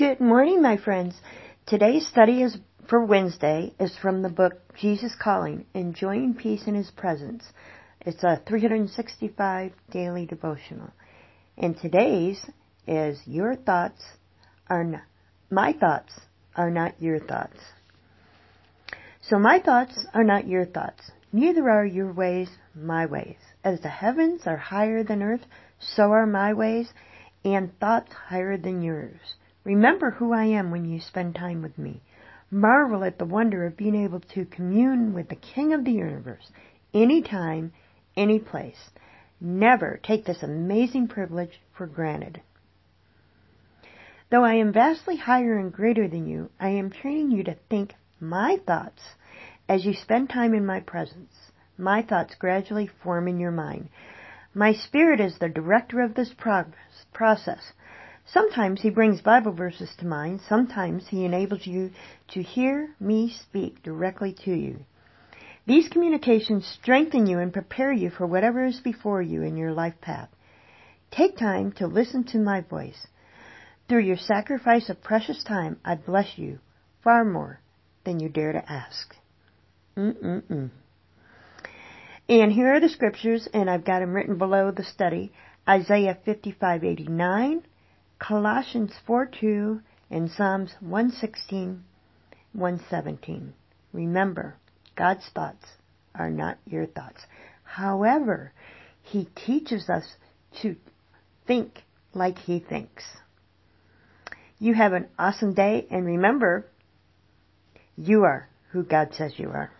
Good morning, my friends. Today's study is for Wednesday is from the book Jesus Calling, Enjoying Peace in His Presence. It's a 365 daily devotional. And today's is your thoughts are not, my thoughts are not your thoughts. So my thoughts are not your thoughts. Neither are your ways my ways. As the heavens are higher than earth, so are my ways and thoughts higher than yours. Remember who I am when you spend time with me. Marvel at the wonder of being able to commune with the King of the universe, anytime, any place. Never take this amazing privilege for granted. Though I am vastly higher and greater than you, I am training you to think my thoughts as you spend time in my presence. My thoughts gradually form in your mind. My spirit is the director of this progress, process. Sometimes he brings Bible verses to mind. Sometimes he enables you to hear me speak directly to you. These communications strengthen you and prepare you for whatever is before you in your life path. Take time to listen to my voice. Through your sacrifice of precious time, I bless you far more than you dare to ask. Mm-mm-mm. And here are the scriptures, and I've got them written below the study. Isaiah 55:89, Colossians 4:2 and Psalms 116, 117. Remember, God's thoughts are not your thoughts. However, He teaches us to think like He thinks. You have an awesome day, and remember, you are who God says you are.